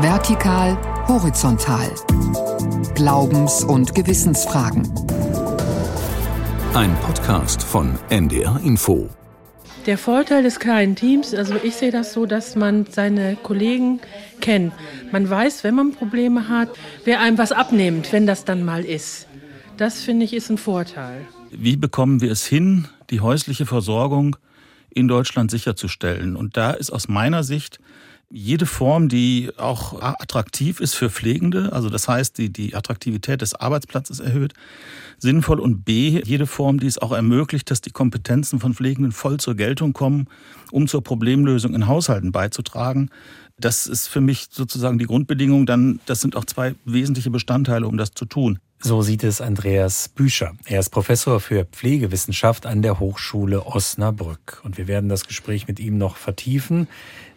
Vertikal, horizontal. Glaubens- und Gewissensfragen. Ein Podcast von NDR Info. Der Vorteil des kleinen Teams, also ich sehe das so, dass man seine Kollegen kennt. Man weiß, wenn man Probleme hat, wer einem was abnimmt, wenn das dann mal ist. Das finde ich ist ein Vorteil. Wie bekommen wir es hin, die häusliche Versorgung in Deutschland sicherzustellen? Und da ist aus meiner Sicht jede Form, die auch attraktiv ist für Pflegende, also das heißt, die die Attraktivität des Arbeitsplatzes erhöht, sinnvoll und B, jede Form, die es auch ermöglicht, dass die Kompetenzen von Pflegenden voll zur Geltung kommen, um zur Problemlösung in Haushalten beizutragen. Das ist für mich sozusagen die Grundbedingung. Dann, das sind auch zwei wesentliche Bestandteile, um das zu tun. So sieht es Andreas Büscher. Er ist Professor für Pflegewissenschaft an der Hochschule Osnabrück. Und wir werden das Gespräch mit ihm noch vertiefen.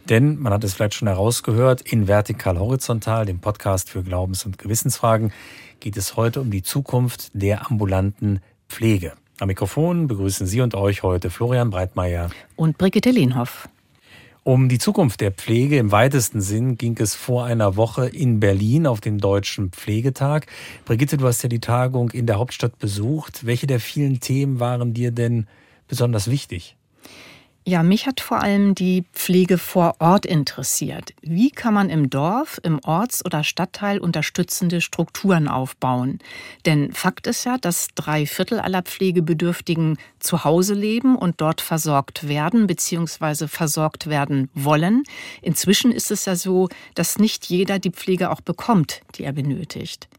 Denn, man hat es vielleicht schon herausgehört, in Vertikal Horizontal, dem Podcast für Glaubens- und Gewissensfragen, geht es heute um die Zukunft der ambulanten Pflege. Am Mikrofon begrüßen Sie und euch heute Florian Breitmeier und Brigitte Lehnhoff. Um die Zukunft der Pflege im weitesten Sinn ging es vor einer Woche in Berlin auf dem Deutschen Pflegetag. Brigitte, du hast ja die Tagung in der Hauptstadt besucht. Welche der vielen Themen waren dir denn besonders wichtig? Ja, mich hat vor allem die Pflege vor Ort interessiert. Wie kann man im Dorf, im Orts- oder Stadtteil unterstützende Strukturen aufbauen? Denn Fakt ist ja, dass drei Viertel aller Pflegebedürftigen zu Hause leben und dort versorgt werden bzw. versorgt werden wollen. Inzwischen ist es ja so, dass nicht jeder die Pflege auch bekommt, die er benötigt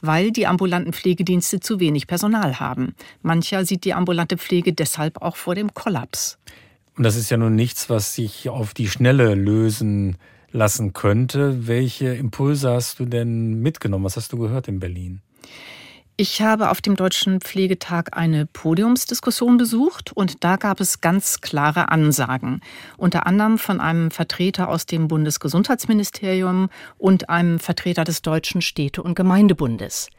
weil die ambulanten Pflegedienste zu wenig Personal haben. Mancher sieht die ambulante Pflege deshalb auch vor dem Kollaps. Und das ist ja nun nichts, was sich auf die Schnelle lösen lassen könnte. Welche Impulse hast du denn mitgenommen? Was hast du gehört in Berlin? Ich habe auf dem Deutschen Pflegetag eine Podiumsdiskussion besucht und da gab es ganz klare Ansagen, unter anderem von einem Vertreter aus dem Bundesgesundheitsministerium und einem Vertreter des Deutschen Städte- und Gemeindebundes.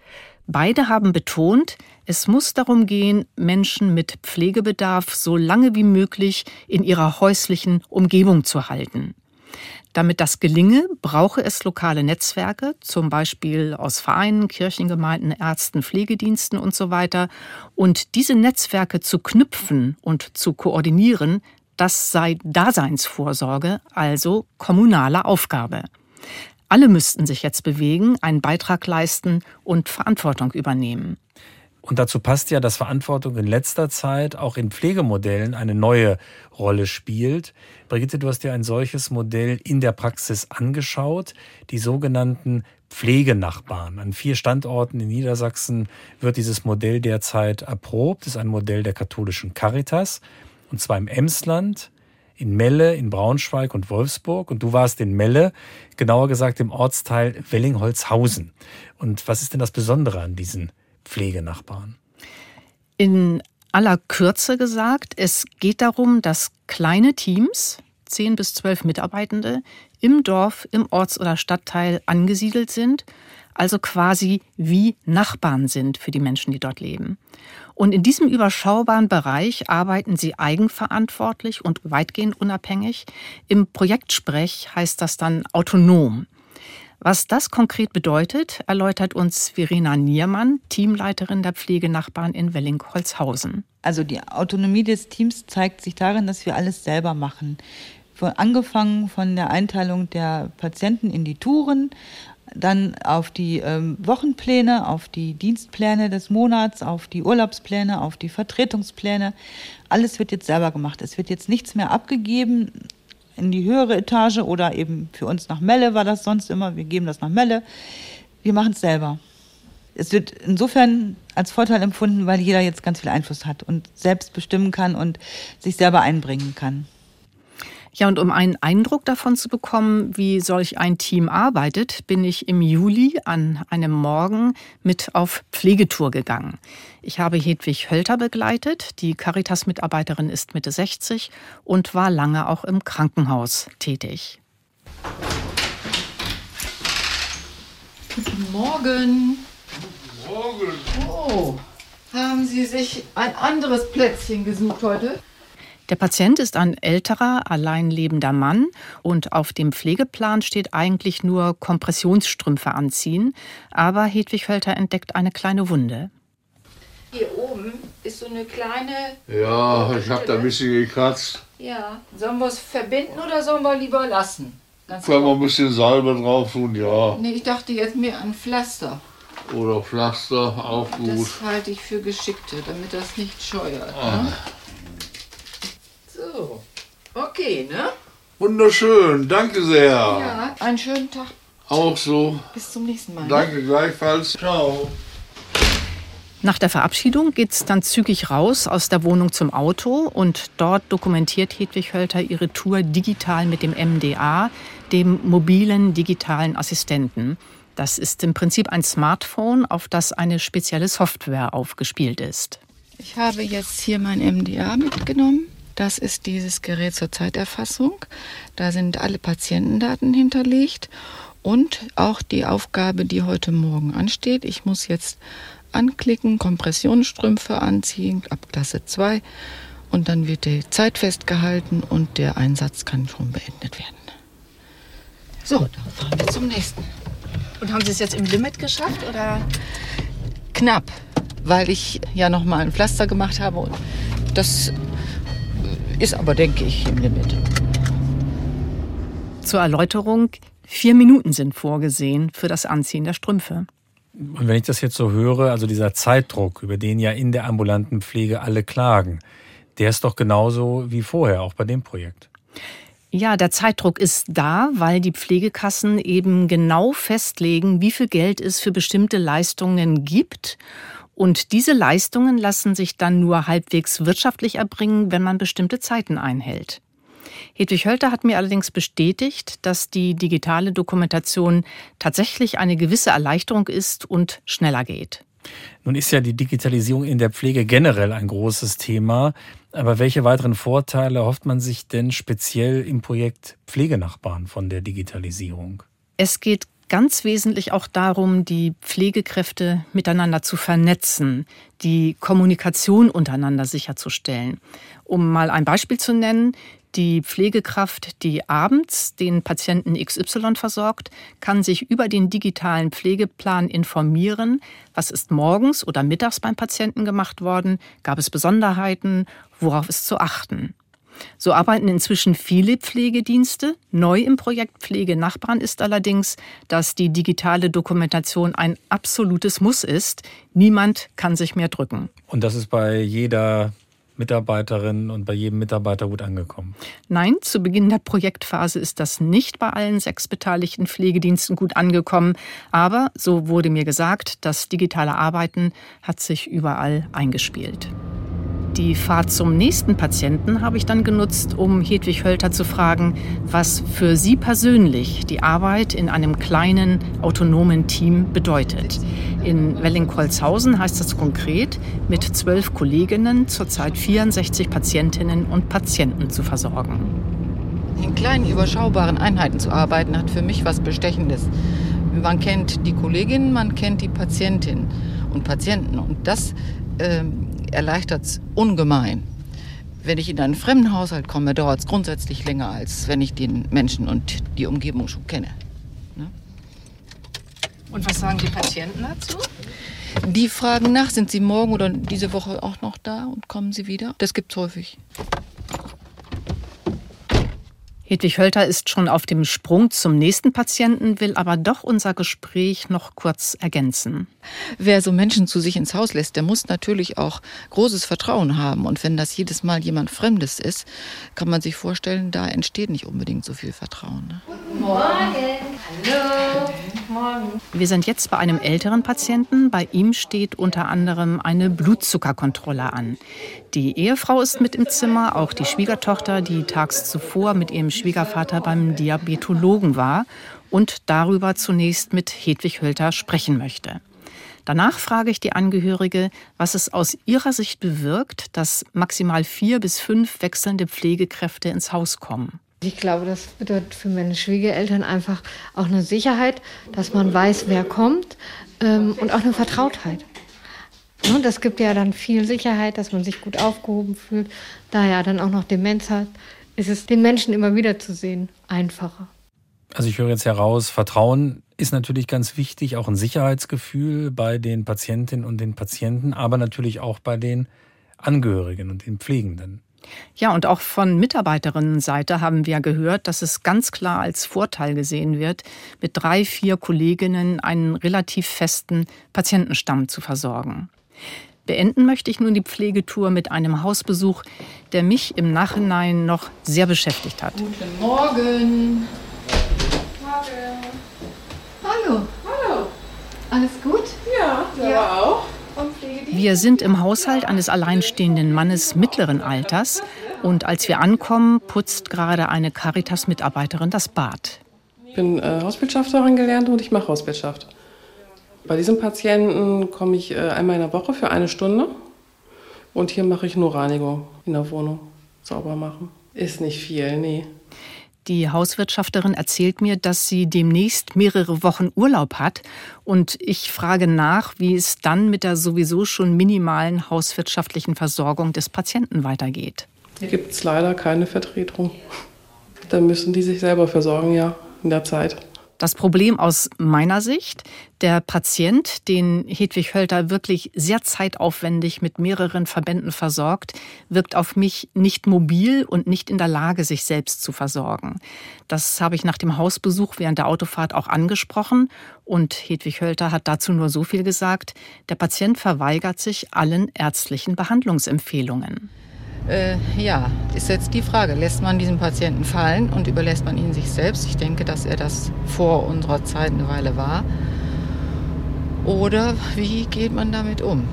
Beide haben betont, es muss darum gehen, Menschen mit Pflegebedarf so lange wie möglich in ihrer häuslichen Umgebung zu halten. Damit das gelinge, brauche es lokale Netzwerke, zum Beispiel aus Vereinen, Kirchengemeinden, Ärzten, Pflegediensten und so weiter. Und diese Netzwerke zu knüpfen und zu koordinieren, das sei Daseinsvorsorge, also kommunale Aufgabe. Alle müssten sich jetzt bewegen, einen Beitrag leisten und Verantwortung übernehmen. Und dazu passt ja, dass Verantwortung in letzter Zeit auch in Pflegemodellen eine neue Rolle spielt. Brigitte, du hast dir ein solches Modell in der Praxis angeschaut, die sogenannten Pflegenachbarn. An vier Standorten in Niedersachsen wird dieses Modell derzeit erprobt. Das ist ein Modell der katholischen Caritas, und zwar im Emsland, in Melle, in Braunschweig und Wolfsburg. Und du warst in Melle, genauer gesagt im Ortsteil Wellingholzhausen. Und was ist denn das Besondere an diesen Pflegenachbarn? In aller Kürze gesagt, es geht darum, dass kleine Teams, zehn bis zwölf Mitarbeitende, im Dorf, im Orts- oder Stadtteil angesiedelt sind, also quasi wie Nachbarn sind für die Menschen, die dort leben. Und in diesem überschaubaren Bereich arbeiten sie eigenverantwortlich und weitgehend unabhängig. Im Projektsprech heißt das dann autonom. Was das konkret bedeutet, erläutert uns Verena Niermann, Teamleiterin der Pflegenachbarn in Wellingholzhausen. Also die Autonomie des Teams zeigt sich darin, dass wir alles selber machen. Angefangen von der Einteilung der Patienten in die Touren, dann auf die ähm, Wochenpläne, auf die Dienstpläne des Monats, auf die Urlaubspläne, auf die Vertretungspläne. Alles wird jetzt selber gemacht. Es wird jetzt nichts mehr abgegeben in die höhere Etage oder eben für uns nach Melle war das sonst immer. Wir geben das nach Melle. Wir machen es selber. Es wird insofern als Vorteil empfunden, weil jeder jetzt ganz viel Einfluss hat und selbst bestimmen kann und sich selber einbringen kann. Ja, und um einen Eindruck davon zu bekommen, wie solch ein Team arbeitet, bin ich im Juli an einem Morgen mit auf Pflegetour gegangen. Ich habe Hedwig Hölter begleitet. Die Caritas-Mitarbeiterin ist Mitte 60 und war lange auch im Krankenhaus tätig. Guten Morgen. Guten Morgen. Oh, haben Sie sich ein anderes Plätzchen gesucht heute? Der Patient ist ein älterer, allein lebender Mann und auf dem Pflegeplan steht eigentlich nur Kompressionsstrümpfe anziehen, aber Hedwig Hölter entdeckt eine kleine Wunde. Hier oben ist so eine kleine. Ja, ich habe da ein bisschen gekratzt. Ja. Sollen wir es verbinden oder sollen wir lieber lassen? Ganz Können wir ein bisschen Salbe drauf tun, ja. Nee, ich dachte jetzt mehr an Pflaster. Oder Pflaster, auch gut. Das halte ich für geschickter, damit das nicht scheuert. Ah. Ne? So. Okay, ne? Wunderschön, danke sehr. Ja, einen schönen Tag. Auch so. Bis zum nächsten Mal. Ne? Danke gleichfalls. Ciao. Nach der Verabschiedung geht es dann zügig raus aus der Wohnung zum Auto und dort dokumentiert Hedwig Hölter ihre Tour digital mit dem MDA, dem mobilen digitalen Assistenten. Das ist im Prinzip ein Smartphone, auf das eine spezielle Software aufgespielt ist. Ich habe jetzt hier mein MDA mitgenommen. Das ist dieses Gerät zur Zeiterfassung. Da sind alle Patientendaten hinterlegt und auch die Aufgabe, die heute Morgen ansteht. Ich muss jetzt anklicken, Kompressionsstrümpfe anziehen ab Klasse 2 und dann wird die Zeit festgehalten und der Einsatz kann schon beendet werden. So, dann fahren wir zum nächsten. Und haben Sie es jetzt im Limit geschafft oder? Knapp, weil ich ja noch mal ein Pflaster gemacht habe und das ist aber, denke ich, im Limit. Zur Erläuterung, vier Minuten sind vorgesehen für das Anziehen der Strümpfe. Und wenn ich das jetzt so höre, also dieser Zeitdruck, über den ja in der ambulanten Pflege alle klagen, der ist doch genauso wie vorher, auch bei dem Projekt. Ja, der Zeitdruck ist da, weil die Pflegekassen eben genau festlegen, wie viel Geld es für bestimmte Leistungen gibt. Und diese Leistungen lassen sich dann nur halbwegs wirtschaftlich erbringen, wenn man bestimmte Zeiten einhält. Hedwig Hölter hat mir allerdings bestätigt, dass die digitale Dokumentation tatsächlich eine gewisse Erleichterung ist und schneller geht. Nun ist ja die Digitalisierung in der Pflege generell ein großes Thema. Aber welche weiteren Vorteile hofft man sich denn speziell im Projekt Pflegenachbarn von der Digitalisierung? Es geht ganz wesentlich auch darum, die Pflegekräfte miteinander zu vernetzen, die Kommunikation untereinander sicherzustellen. Um mal ein Beispiel zu nennen, die Pflegekraft, die abends den Patienten XY versorgt, kann sich über den digitalen Pflegeplan informieren, was ist morgens oder mittags beim Patienten gemacht worden, gab es Besonderheiten, worauf ist zu achten. So arbeiten inzwischen viele Pflegedienste. Neu im Projekt Pflege Nachbarn ist allerdings, dass die digitale Dokumentation ein absolutes Muss ist. Niemand kann sich mehr drücken. Und das ist bei jeder Mitarbeiterin und bei jedem Mitarbeiter gut angekommen? Nein, zu Beginn der Projektphase ist das nicht bei allen sechs beteiligten Pflegediensten gut angekommen. Aber so wurde mir gesagt, das digitale Arbeiten hat sich überall eingespielt. Die Fahrt zum nächsten Patienten habe ich dann genutzt, um Hedwig Hölter zu fragen, was für sie persönlich die Arbeit in einem kleinen, autonomen Team bedeutet. In Wellingholzhausen heißt das konkret, mit zwölf Kolleginnen zurzeit 64 Patientinnen und Patienten zu versorgen. In kleinen, überschaubaren Einheiten zu arbeiten, hat für mich was Bestechendes. Man kennt die Kolleginnen, man kennt die Patientinnen und Patienten. Und das äh, erleichtert es ungemein. Wenn ich in einen fremden Haushalt komme, dauert es grundsätzlich länger, als wenn ich den Menschen und die Umgebung schon kenne. Ne? Und was sagen die Patienten dazu? Die fragen nach, sind sie morgen oder diese Woche auch noch da und kommen sie wieder? Das gibt es häufig. Hedwig Hölter ist schon auf dem Sprung zum nächsten Patienten, will aber doch unser Gespräch noch kurz ergänzen. Wer so Menschen zu sich ins Haus lässt, der muss natürlich auch großes Vertrauen haben. Und wenn das jedes Mal jemand Fremdes ist, kann man sich vorstellen, da entsteht nicht unbedingt so viel Vertrauen. Ne? Guten Morgen. Hallo. Morgen. Wir sind jetzt bei einem älteren Patienten. Bei ihm steht unter anderem eine Blutzuckerkontrolle an. Die Ehefrau ist mit im Zimmer, auch die Schwiegertochter, die tags zuvor mit ihrem Schwiegervater beim Diabetologen war und darüber zunächst mit Hedwig Hölter sprechen möchte. Danach frage ich die Angehörige, was es aus ihrer Sicht bewirkt, dass maximal vier bis fünf wechselnde Pflegekräfte ins Haus kommen. Ich glaube, das bedeutet für meine Schwiegereltern einfach auch eine Sicherheit, dass man weiß, wer kommt ähm, und auch eine Vertrautheit. Und das gibt ja dann viel Sicherheit, dass man sich gut aufgehoben fühlt. Da er dann auch noch Demenz hat, ist es den Menschen immer wieder zu sehen einfacher. Also ich höre jetzt heraus, Vertrauen ist natürlich ganz wichtig, auch ein Sicherheitsgefühl bei den Patientinnen und den Patienten, aber natürlich auch bei den Angehörigen und den Pflegenden. Ja, und auch von Mitarbeiterinnenseite haben wir gehört, dass es ganz klar als Vorteil gesehen wird, mit drei, vier Kolleginnen einen relativ festen Patientenstamm zu versorgen. Beenden möchte ich nun die Pflegetour mit einem Hausbesuch, der mich im Nachhinein noch sehr beschäftigt hat. Guten Morgen. Hallo. Hallo. Alles gut? Ja, ja. auch. Wir sind im Haushalt eines alleinstehenden Mannes mittleren Alters und als wir ankommen, putzt gerade eine Caritas-Mitarbeiterin das Bad. Ich bin äh, Hauswirtschafterin gelernt und ich mache Hauswirtschaft. Bei diesem Patienten komme ich äh, einmal in der Woche für eine Stunde und hier mache ich nur Reinigung in der Wohnung, sauber machen. Ist nicht viel, nee. Die Hauswirtschafterin erzählt mir, dass sie demnächst mehrere Wochen Urlaub hat. Und ich frage nach, wie es dann mit der sowieso schon minimalen hauswirtschaftlichen Versorgung des Patienten weitergeht. Hier gibt es leider keine Vertretung. Da müssen die sich selber versorgen, ja, in der Zeit. Das Problem aus meiner Sicht, der Patient, den Hedwig Hölter wirklich sehr zeitaufwendig mit mehreren Verbänden versorgt, wirkt auf mich nicht mobil und nicht in der Lage, sich selbst zu versorgen. Das habe ich nach dem Hausbesuch während der Autofahrt auch angesprochen und Hedwig Hölter hat dazu nur so viel gesagt, der Patient verweigert sich allen ärztlichen Behandlungsempfehlungen. Äh, ja, ist jetzt die Frage, lässt man diesen Patienten fallen und überlässt man ihn sich selbst? Ich denke, dass er das vor unserer Zeit eine Weile war. Oder wie geht man damit um?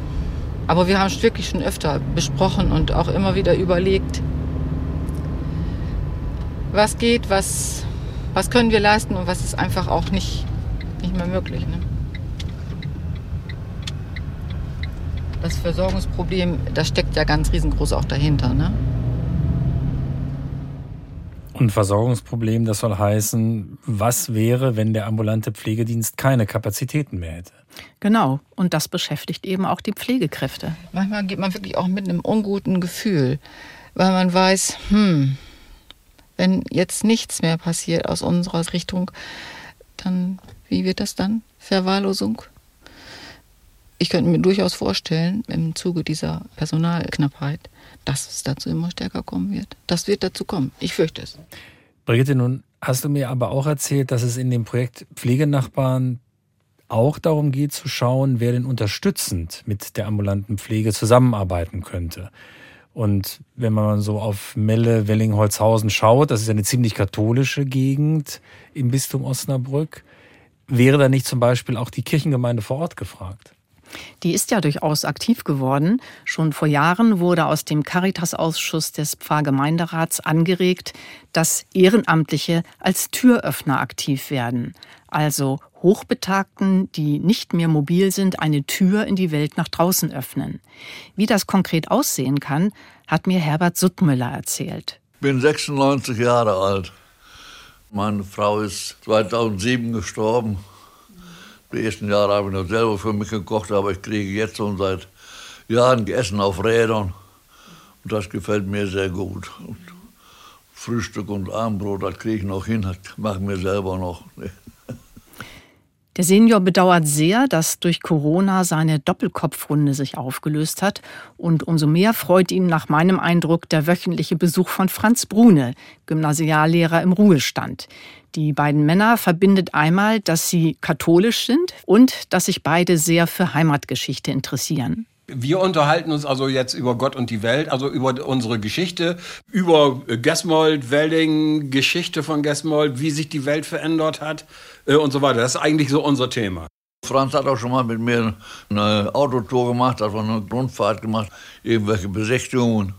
Aber wir haben es wirklich schon öfter besprochen und auch immer wieder überlegt, was geht, was, was können wir leisten und was ist einfach auch nicht, nicht mehr möglich. Ne? Das Versorgungsproblem, das steckt ja ganz riesengroß auch dahinter. Ne? Und Versorgungsproblem, das soll heißen, was wäre, wenn der ambulante Pflegedienst keine Kapazitäten mehr hätte? Genau, und das beschäftigt eben auch die Pflegekräfte. Manchmal geht man wirklich auch mit einem unguten Gefühl, weil man weiß, hm, wenn jetzt nichts mehr passiert aus unserer Richtung, dann wie wird das dann? Verwahrlosung? Ich könnte mir durchaus vorstellen, im Zuge dieser Personalknappheit, dass es dazu immer stärker kommen wird. Das wird dazu kommen. Ich fürchte es. Brigitte, nun hast du mir aber auch erzählt, dass es in dem Projekt Pflegenachbarn auch darum geht zu schauen, wer denn unterstützend mit der ambulanten Pflege zusammenarbeiten könnte. Und wenn man so auf Melle, Wellingholzhausen schaut, das ist eine ziemlich katholische Gegend im Bistum Osnabrück, wäre da nicht zum Beispiel auch die Kirchengemeinde vor Ort gefragt? Die ist ja durchaus aktiv geworden. Schon vor Jahren wurde aus dem Caritas-Ausschuss des Pfarrgemeinderats angeregt, dass Ehrenamtliche als Türöffner aktiv werden. Also Hochbetagten, die nicht mehr mobil sind, eine Tür in die Welt nach draußen öffnen. Wie das konkret aussehen kann, hat mir Herbert Suttmüller erzählt. Ich bin 96 Jahre alt. Meine Frau ist 2007 gestorben. Die ersten Jahre habe ich noch selber für mich gekocht, aber ich kriege jetzt schon seit Jahren Essen auf Rädern. Und das gefällt mir sehr gut. Und Frühstück und Abendbrot, das kriege ich noch hin, das mache ich mir selber noch. Der Senior bedauert sehr, dass durch Corona seine Doppelkopfrunde sich aufgelöst hat. Und umso mehr freut ihn nach meinem Eindruck der wöchentliche Besuch von Franz Brune, Gymnasiallehrer im Ruhestand. Die beiden Männer verbindet einmal, dass sie katholisch sind und dass sich beide sehr für Heimatgeschichte interessieren. Wir unterhalten uns also jetzt über Gott und die Welt, also über unsere Geschichte, über Gesmold, Welding, Geschichte von Gesmold, wie sich die Welt verändert hat äh, und so weiter. Das ist eigentlich so unser Thema. Franz hat auch schon mal mit mir eine Autotour gemacht, also eine Grundfahrt gemacht, irgendwelche Besichtigungen.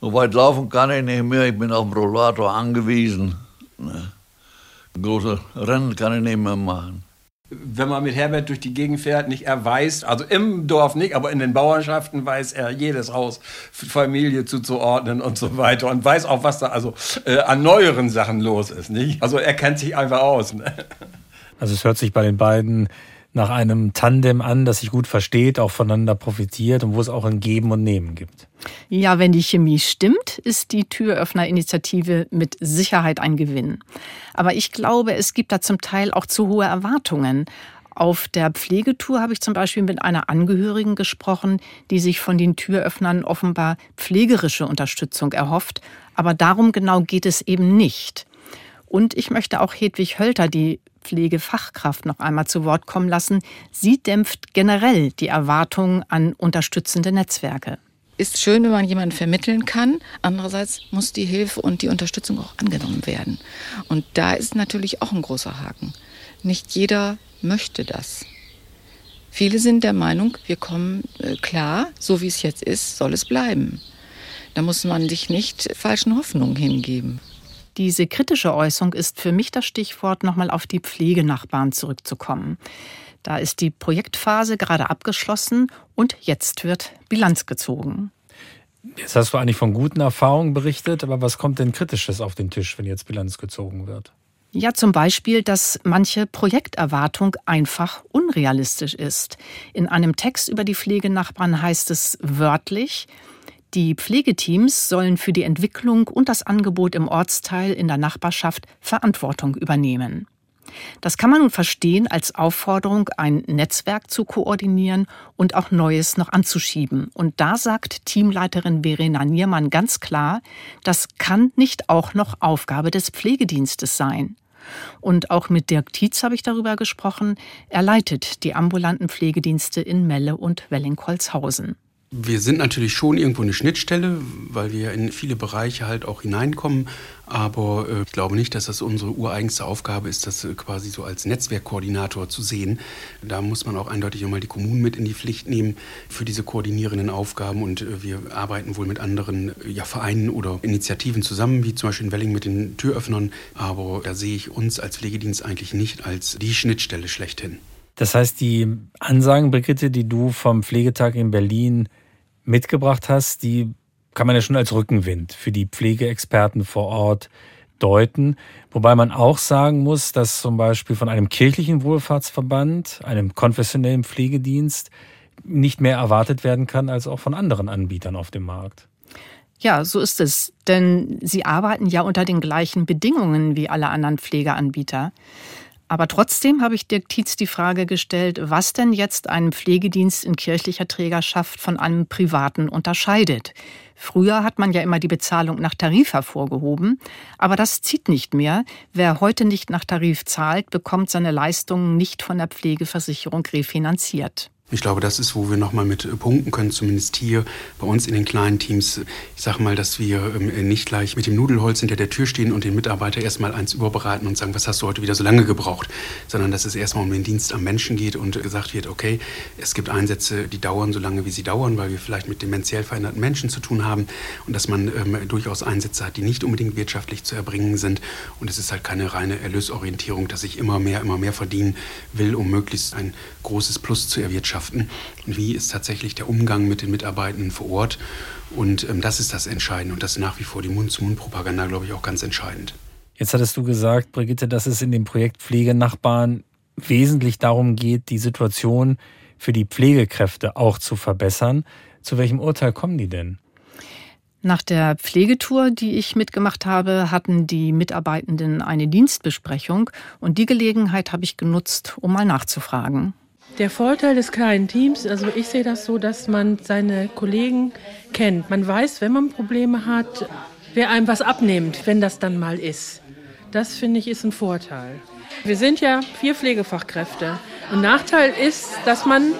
So weit laufen kann ich nicht mehr, ich bin auf dem Rollator angewiesen. Ne? Große Rennen kann ich nicht mehr machen. Wenn man mit Herbert durch die Gegend fährt, nicht er weiß, also im Dorf nicht, aber in den Bauernschaften weiß er jedes Haus Familie zuzuordnen und so weiter und weiß auch, was da also äh, an neueren Sachen los ist, nicht? Also er kennt sich einfach aus. Ne? Also es hört sich bei den beiden nach einem Tandem an, das sich gut versteht, auch voneinander profitiert und wo es auch ein Geben und Nehmen gibt. Ja, wenn die Chemie stimmt, ist die Türöffnerinitiative mit Sicherheit ein Gewinn. Aber ich glaube, es gibt da zum Teil auch zu hohe Erwartungen. Auf der Pflegetour habe ich zum Beispiel mit einer Angehörigen gesprochen, die sich von den Türöffnern offenbar pflegerische Unterstützung erhofft. Aber darum genau geht es eben nicht. Und ich möchte auch Hedwig Hölter, die Pflegefachkraft, noch einmal zu Wort kommen lassen. Sie dämpft generell die Erwartungen an unterstützende Netzwerke ist schön, wenn man jemanden vermitteln kann. Andererseits muss die Hilfe und die Unterstützung auch angenommen werden. Und da ist natürlich auch ein großer Haken. Nicht jeder möchte das. Viele sind der Meinung, wir kommen äh, klar, so wie es jetzt ist, soll es bleiben. Da muss man sich nicht falschen Hoffnungen hingeben. Diese kritische Äußerung ist für mich das Stichwort, nochmal auf die Pflegenachbarn zurückzukommen. Da ist die Projektphase gerade abgeschlossen und jetzt wird Bilanz gezogen. Jetzt hast du eigentlich von guten Erfahrungen berichtet, aber was kommt denn Kritisches auf den Tisch, wenn jetzt Bilanz gezogen wird? Ja, zum Beispiel, dass manche Projekterwartung einfach unrealistisch ist. In einem Text über die Pflegenachbarn heißt es wörtlich, die Pflegeteams sollen für die Entwicklung und das Angebot im Ortsteil in der Nachbarschaft Verantwortung übernehmen. Das kann man nun verstehen als Aufforderung, ein Netzwerk zu koordinieren und auch Neues noch anzuschieben. Und da sagt Teamleiterin Verena Niermann ganz klar, das kann nicht auch noch Aufgabe des Pflegedienstes sein. Und auch mit Dirk Tietz habe ich darüber gesprochen. Er leitet die ambulanten Pflegedienste in Melle und Wellingholzhausen. Wir sind natürlich schon irgendwo eine Schnittstelle, weil wir in viele Bereiche halt auch hineinkommen. Aber äh, ich glaube nicht, dass das unsere ureigenste Aufgabe ist, das äh, quasi so als Netzwerkkoordinator zu sehen. Da muss man auch eindeutig einmal die Kommunen mit in die Pflicht nehmen für diese koordinierenden Aufgaben. Und äh, wir arbeiten wohl mit anderen äh, ja, Vereinen oder Initiativen zusammen, wie zum Beispiel in Welling mit den Türöffnern. Aber da sehe ich uns als Pflegedienst eigentlich nicht als die Schnittstelle schlechthin. Das heißt, die Ansagen, Brigitte, die du vom Pflegetag in Berlin mitgebracht hast, die kann man ja schon als Rückenwind für die Pflegeexperten vor Ort deuten. Wobei man auch sagen muss, dass zum Beispiel von einem kirchlichen Wohlfahrtsverband, einem konfessionellen Pflegedienst nicht mehr erwartet werden kann als auch von anderen Anbietern auf dem Markt. Ja, so ist es. Denn sie arbeiten ja unter den gleichen Bedingungen wie alle anderen Pflegeanbieter. Aber trotzdem habe ich Dirk Tietz die Frage gestellt, was denn jetzt einen Pflegedienst in kirchlicher Trägerschaft von einem privaten unterscheidet. Früher hat man ja immer die Bezahlung nach Tarif hervorgehoben, aber das zieht nicht mehr. Wer heute nicht nach Tarif zahlt, bekommt seine Leistungen nicht von der Pflegeversicherung refinanziert. Ich glaube, das ist, wo wir nochmal mit äh, punkten können, zumindest hier bei uns in den kleinen Teams. Ich sage mal, dass wir ähm, nicht gleich mit dem Nudelholz hinter der Tür stehen und den Mitarbeiter erstmal eins überbereiten und sagen, was hast du heute wieder so lange gebraucht, sondern dass es erstmal um den Dienst am Menschen geht und gesagt wird, okay, es gibt Einsätze, die dauern so lange, wie sie dauern, weil wir vielleicht mit dementiell veränderten Menschen zu tun haben. Und dass man ähm, durchaus Einsätze hat, die nicht unbedingt wirtschaftlich zu erbringen sind. Und es ist halt keine reine Erlösorientierung, dass ich immer mehr, immer mehr verdienen will, um möglichst ein großes Plus zu erwirtschaften Gewerkschaften. Wie ist tatsächlich der Umgang mit den Mitarbeitenden vor Ort? Und ähm, das ist das Entscheidende. Und das ist nach wie vor die Mund-zu-Mund-Propaganda, glaube ich, auch ganz entscheidend. Jetzt hattest du gesagt, Brigitte, dass es in dem Projekt Pflegenachbarn wesentlich darum geht, die Situation für die Pflegekräfte auch zu verbessern. Zu welchem Urteil kommen die denn? Nach der Pflegetour, die ich mitgemacht habe, hatten die Mitarbeitenden eine Dienstbesprechung und die Gelegenheit habe ich genutzt, um mal nachzufragen. Der Vorteil des kleinen Teams, also ich sehe das so, dass man seine Kollegen kennt. Man weiß, wenn man Probleme hat, wer einem was abnimmt, wenn das dann mal ist. Das finde ich ist ein Vorteil. Wir sind ja vier Pflegefachkräfte. Ein Nachteil ist, dass man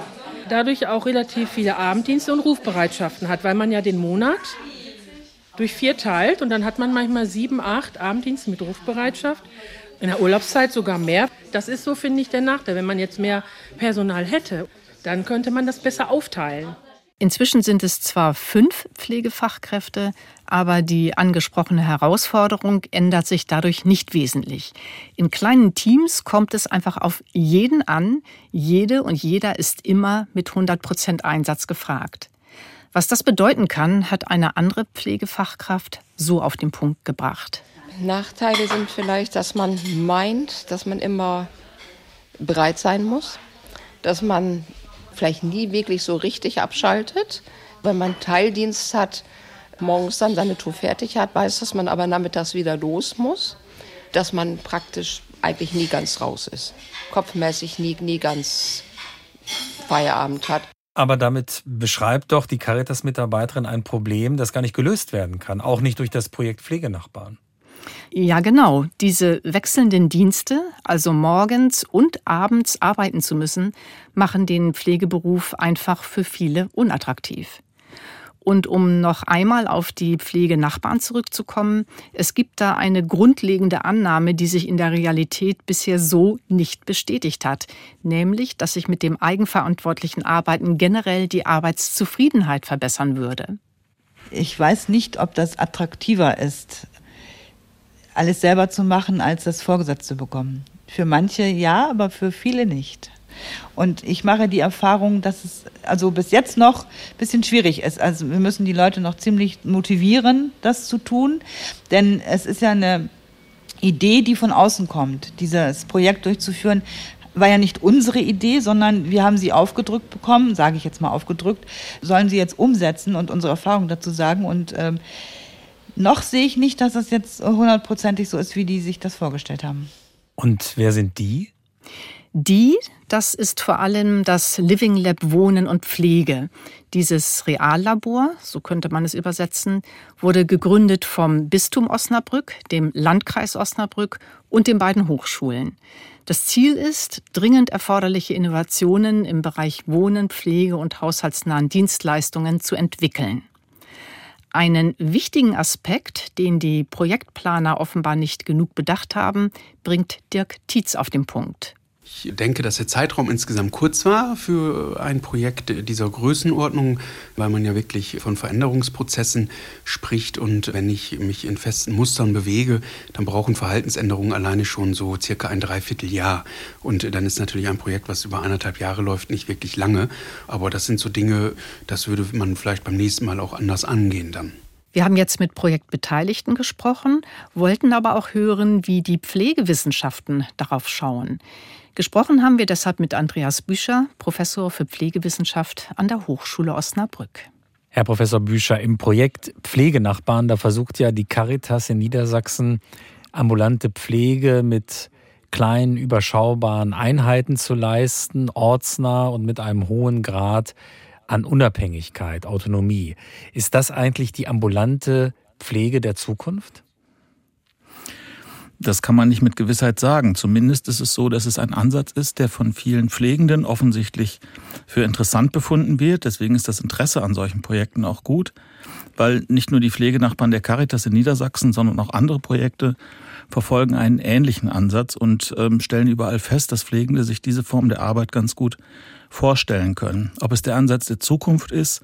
dadurch auch relativ viele Abenddienste und Rufbereitschaften hat, weil man ja den Monat durch vier teilt und dann hat man manchmal sieben, acht Abenddienste mit Rufbereitschaft. In der Urlaubszeit sogar mehr. Das ist so, finde ich, der Nachteil. Wenn man jetzt mehr Personal hätte, dann könnte man das besser aufteilen. Inzwischen sind es zwar fünf Pflegefachkräfte, aber die angesprochene Herausforderung ändert sich dadurch nicht wesentlich. In kleinen Teams kommt es einfach auf jeden an. Jede und jeder ist immer mit 100 Prozent Einsatz gefragt. Was das bedeuten kann, hat eine andere Pflegefachkraft so auf den Punkt gebracht. Nachteile sind vielleicht, dass man meint, dass man immer bereit sein muss. dass man vielleicht nie wirklich so richtig abschaltet. Wenn man Teildienst hat, morgens dann seine Tour fertig hat, weiß, dass man aber nachmittags wieder los muss. Dass man praktisch eigentlich nie ganz raus ist. Kopfmäßig nie, nie ganz Feierabend hat. Aber damit beschreibt doch die Caritas-Mitarbeiterin ein Problem, das gar nicht gelöst werden kann, auch nicht durch das Projekt Pflegenachbarn. Ja, genau. Diese wechselnden Dienste, also morgens und abends arbeiten zu müssen, machen den Pflegeberuf einfach für viele unattraktiv. Und um noch einmal auf die Pflegenachbarn zurückzukommen, es gibt da eine grundlegende Annahme, die sich in der Realität bisher so nicht bestätigt hat, nämlich, dass sich mit dem eigenverantwortlichen Arbeiten generell die Arbeitszufriedenheit verbessern würde. Ich weiß nicht, ob das attraktiver ist, alles selber zu machen, als das vorgesetzt zu bekommen. Für manche ja, aber für viele nicht. Und ich mache die Erfahrung, dass es also bis jetzt noch ein bisschen schwierig ist. Also wir müssen die Leute noch ziemlich motivieren, das zu tun. Denn es ist ja eine Idee, die von außen kommt. Dieses Projekt durchzuführen, war ja nicht unsere Idee, sondern wir haben sie aufgedrückt bekommen, sage ich jetzt mal aufgedrückt, sollen sie jetzt umsetzen und unsere Erfahrung dazu sagen. Und ähm, noch sehe ich nicht, dass das jetzt hundertprozentig so ist, wie die sich das vorgestellt haben. Und wer sind die? Die, das ist vor allem das Living Lab Wohnen und Pflege. Dieses Reallabor, so könnte man es übersetzen, wurde gegründet vom Bistum Osnabrück, dem Landkreis Osnabrück und den beiden Hochschulen. Das Ziel ist, dringend erforderliche Innovationen im Bereich Wohnen, Pflege und haushaltsnahen Dienstleistungen zu entwickeln. Einen wichtigen Aspekt, den die Projektplaner offenbar nicht genug bedacht haben, bringt Dirk Tietz auf den Punkt. Ich denke, dass der Zeitraum insgesamt kurz war für ein Projekt dieser Größenordnung, weil man ja wirklich von Veränderungsprozessen spricht. Und wenn ich mich in festen Mustern bewege, dann brauchen Verhaltensänderungen alleine schon so circa ein Dreivierteljahr. Und dann ist natürlich ein Projekt, was über anderthalb Jahre läuft, nicht wirklich lange. Aber das sind so Dinge, das würde man vielleicht beim nächsten Mal auch anders angehen dann. Wir haben jetzt mit Projektbeteiligten gesprochen, wollten aber auch hören, wie die Pflegewissenschaften darauf schauen. Gesprochen haben wir deshalb mit Andreas Büscher, Professor für Pflegewissenschaft an der Hochschule Osnabrück. Herr Professor Büscher, im Projekt Pflegenachbarn, da versucht ja die Caritas in Niedersachsen ambulante Pflege mit kleinen, überschaubaren Einheiten zu leisten, ortsnah und mit einem hohen Grad an Unabhängigkeit, Autonomie. Ist das eigentlich die ambulante Pflege der Zukunft? Das kann man nicht mit Gewissheit sagen. Zumindest ist es so, dass es ein Ansatz ist, der von vielen Pflegenden offensichtlich für interessant befunden wird. Deswegen ist das Interesse an solchen Projekten auch gut, weil nicht nur die Pflegenachbarn der Caritas in Niedersachsen, sondern auch andere Projekte verfolgen einen ähnlichen Ansatz und ähm, stellen überall fest, dass Pflegende sich diese Form der Arbeit ganz gut vorstellen können. Ob es der Ansatz der Zukunft ist,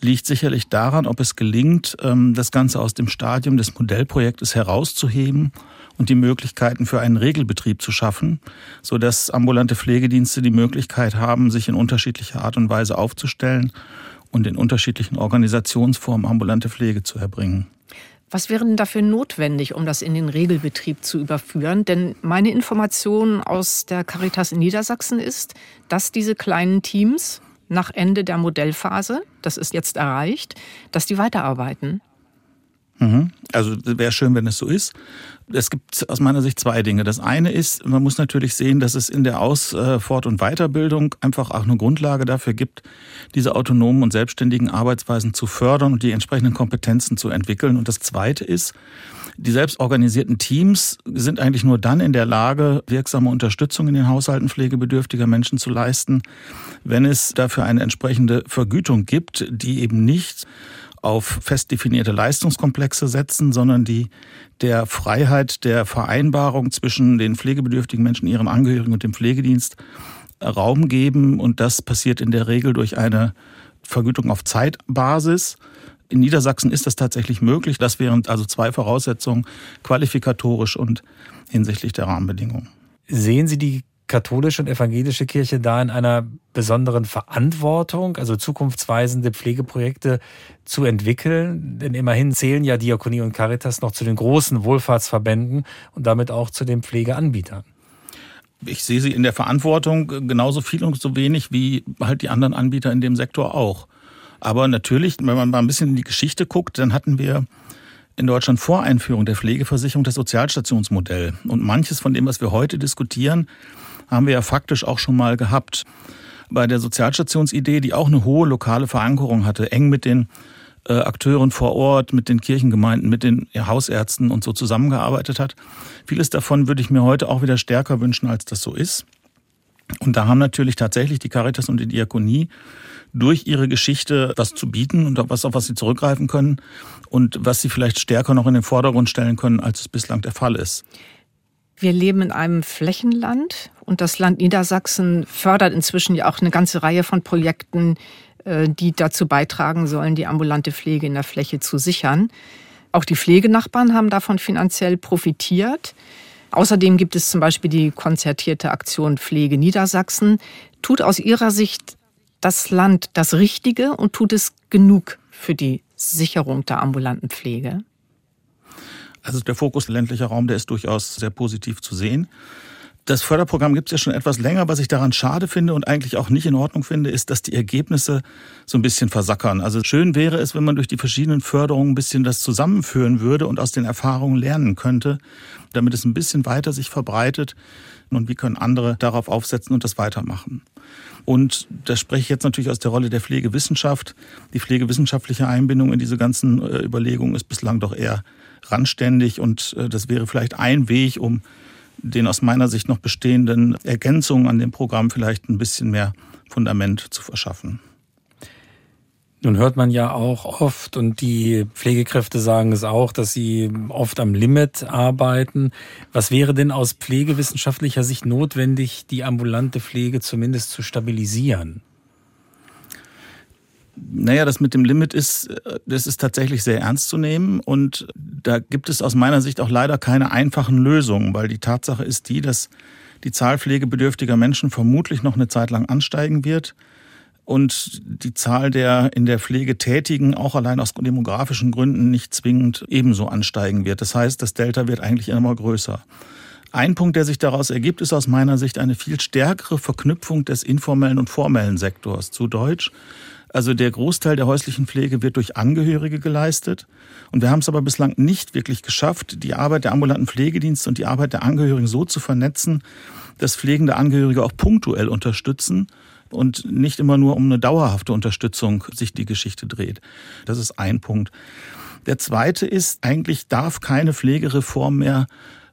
liegt sicherlich daran, ob es gelingt, ähm, das Ganze aus dem Stadium des Modellprojektes herauszuheben und die Möglichkeiten für einen Regelbetrieb zu schaffen, so dass ambulante Pflegedienste die Möglichkeit haben, sich in unterschiedlicher Art und Weise aufzustellen und in unterschiedlichen Organisationsformen ambulante Pflege zu erbringen. Was wäre denn dafür notwendig, um das in den Regelbetrieb zu überführen? Denn meine Information aus der Caritas in Niedersachsen ist, dass diese kleinen Teams nach Ende der Modellphase, das ist jetzt erreicht, dass die weiterarbeiten. Mhm. Also wäre schön, wenn es so ist. Es gibt aus meiner Sicht zwei Dinge. Das eine ist, man muss natürlich sehen, dass es in der Aus-, äh, Fort- und Weiterbildung einfach auch eine Grundlage dafür gibt, diese autonomen und selbstständigen Arbeitsweisen zu fördern und die entsprechenden Kompetenzen zu entwickeln. Und das zweite ist, die selbstorganisierten Teams sind eigentlich nur dann in der Lage, wirksame Unterstützung in den Haushalten pflegebedürftiger Menschen zu leisten, wenn es dafür eine entsprechende Vergütung gibt, die eben nicht auf fest definierte Leistungskomplexe setzen, sondern die der Freiheit der Vereinbarung zwischen den pflegebedürftigen Menschen, ihren Angehörigen und dem Pflegedienst Raum geben. Und das passiert in der Regel durch eine Vergütung auf Zeitbasis. In Niedersachsen ist das tatsächlich möglich. Das wären also zwei Voraussetzungen, qualifikatorisch und hinsichtlich der Rahmenbedingungen. Sehen Sie die katholische und evangelische Kirche da in einer besonderen Verantwortung, also zukunftsweisende Pflegeprojekte zu entwickeln? Denn immerhin zählen ja Diakonie und Caritas noch zu den großen Wohlfahrtsverbänden und damit auch zu den Pflegeanbietern. Ich sehe sie in der Verantwortung genauso viel und so wenig wie halt die anderen Anbieter in dem Sektor auch. Aber natürlich, wenn man mal ein bisschen in die Geschichte guckt, dann hatten wir in Deutschland vor Einführung der Pflegeversicherung das Sozialstationsmodell. Und manches von dem, was wir heute diskutieren, haben wir ja faktisch auch schon mal gehabt. Bei der Sozialstationsidee, die auch eine hohe lokale Verankerung hatte, eng mit den äh, Akteuren vor Ort, mit den Kirchengemeinden, mit den Hausärzten und so zusammengearbeitet hat. Vieles davon würde ich mir heute auch wieder stärker wünschen, als das so ist. Und da haben natürlich tatsächlich die Caritas und die Diakonie durch ihre Geschichte was zu bieten und was, auf was sie zurückgreifen können und was sie vielleicht stärker noch in den Vordergrund stellen können, als es bislang der Fall ist. Wir leben in einem Flächenland und das Land Niedersachsen fördert inzwischen ja auch eine ganze Reihe von Projekten, äh, die dazu beitragen sollen, die ambulante Pflege in der Fläche zu sichern. Auch die Pflegenachbarn haben davon finanziell profitiert. Außerdem gibt es zum Beispiel die konzertierte Aktion Pflege Niedersachsen. Tut aus Ihrer Sicht das Land das Richtige und tut es genug für die Sicherung der ambulanten Pflege? Also der Fokus ländlicher Raum, der ist durchaus sehr positiv zu sehen. Das Förderprogramm gibt es ja schon etwas länger. Was ich daran schade finde und eigentlich auch nicht in Ordnung finde, ist, dass die Ergebnisse so ein bisschen versackern. Also schön wäre es, wenn man durch die verschiedenen Förderungen ein bisschen das zusammenführen würde und aus den Erfahrungen lernen könnte, damit es ein bisschen weiter sich verbreitet. Und wie können andere darauf aufsetzen und das weitermachen? Und da spreche ich jetzt natürlich aus der Rolle der Pflegewissenschaft. Die pflegewissenschaftliche Einbindung in diese ganzen äh, Überlegungen ist bislang doch eher randständig und äh, das wäre vielleicht ein Weg, um den aus meiner Sicht noch bestehenden Ergänzungen an dem Programm vielleicht ein bisschen mehr Fundament zu verschaffen. Nun hört man ja auch oft, und die Pflegekräfte sagen es auch, dass sie oft am Limit arbeiten. Was wäre denn aus pflegewissenschaftlicher Sicht notwendig, die ambulante Pflege zumindest zu stabilisieren? Naja, das mit dem Limit ist, das ist tatsächlich sehr ernst zu nehmen und da gibt es aus meiner Sicht auch leider keine einfachen Lösungen, weil die Tatsache ist die, dass die Zahl pflegebedürftiger Menschen vermutlich noch eine Zeit lang ansteigen wird und die Zahl der in der Pflege Tätigen auch allein aus demografischen Gründen nicht zwingend ebenso ansteigen wird. Das heißt, das Delta wird eigentlich immer größer. Ein Punkt, der sich daraus ergibt, ist aus meiner Sicht eine viel stärkere Verknüpfung des informellen und formellen Sektors. Zu Deutsch. Also der Großteil der häuslichen Pflege wird durch Angehörige geleistet. Und wir haben es aber bislang nicht wirklich geschafft, die Arbeit der ambulanten Pflegedienste und die Arbeit der Angehörigen so zu vernetzen, dass pflegende Angehörige auch punktuell unterstützen und nicht immer nur um eine dauerhafte Unterstützung sich die Geschichte dreht. Das ist ein Punkt. Der zweite ist, eigentlich darf keine Pflegereform mehr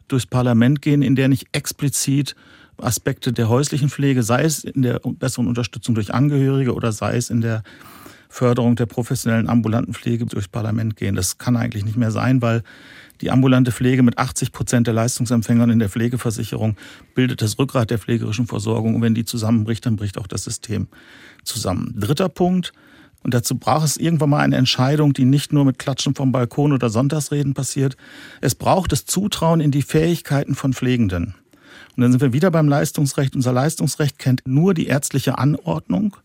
durchs Parlament gehen, in der nicht explizit Aspekte der häuslichen Pflege, sei es in der besseren Unterstützung durch Angehörige oder sei es in der Förderung der professionellen ambulanten Pflege durchs Parlament gehen. Das kann eigentlich nicht mehr sein, weil die ambulante Pflege mit 80 Prozent der Leistungsempfängern in der Pflegeversicherung bildet das Rückgrat der pflegerischen Versorgung. Und wenn die zusammenbricht, dann bricht auch das System zusammen. Dritter Punkt. Und dazu braucht es irgendwann mal eine Entscheidung, die nicht nur mit Klatschen vom Balkon oder Sonntagsreden passiert. Es braucht das Zutrauen in die Fähigkeiten von Pflegenden. Und dann sind wir wieder beim Leistungsrecht. Unser Leistungsrecht kennt nur die ärztliche Anordnung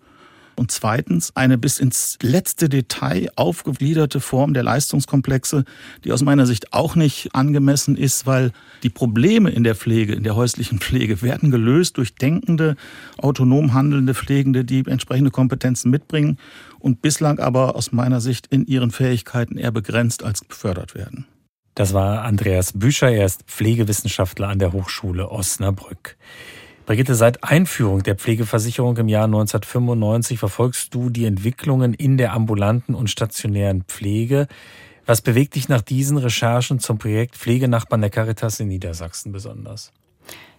und zweitens eine bis ins letzte Detail aufgegliederte Form der Leistungskomplexe, die aus meiner Sicht auch nicht angemessen ist, weil die Probleme in der Pflege, in der häuslichen Pflege werden gelöst durch denkende, autonom handelnde Pflegende, die entsprechende Kompetenzen mitbringen und bislang aber aus meiner Sicht in ihren Fähigkeiten eher begrenzt als gefördert werden. Das war Andreas Büscher, er ist Pflegewissenschaftler an der Hochschule Osnabrück. Brigitte, seit Einführung der Pflegeversicherung im Jahr 1995 verfolgst du die Entwicklungen in der ambulanten und stationären Pflege. Was bewegt dich nach diesen Recherchen zum Projekt Pflegenachbarn der Caritas in Niedersachsen besonders?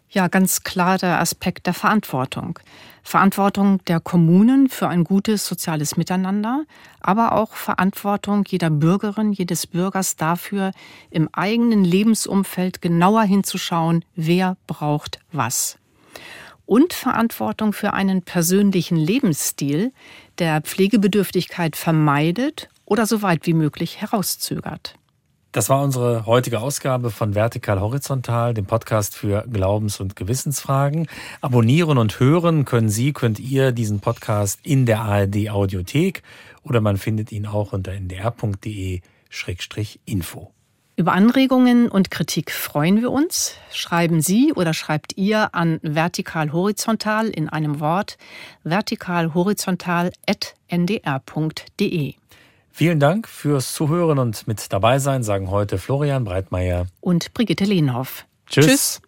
Ja, ganz klar der Aspekt der Verantwortung. Verantwortung der Kommunen für ein gutes soziales Miteinander, aber auch Verantwortung jeder Bürgerin, jedes Bürgers dafür, im eigenen Lebensumfeld genauer hinzuschauen, wer braucht was und Verantwortung für einen persönlichen Lebensstil, der Pflegebedürftigkeit vermeidet oder so weit wie möglich herauszögert. Das war unsere heutige Ausgabe von Vertikal Horizontal, dem Podcast für Glaubens- und Gewissensfragen. Abonnieren und hören können Sie, könnt ihr diesen Podcast in der ARD Audiothek oder man findet ihn auch unter ndr.de-info. Über Anregungen und Kritik freuen wir uns. Schreiben Sie oder schreibt ihr an vertikal-horizontal in einem Wort vertikal-horizontal.ndr.de. Vielen Dank fürs Zuhören und mit dabei sein, sagen heute Florian Breitmeier und Brigitte Lehnhoff. Tschüss. Tschüss.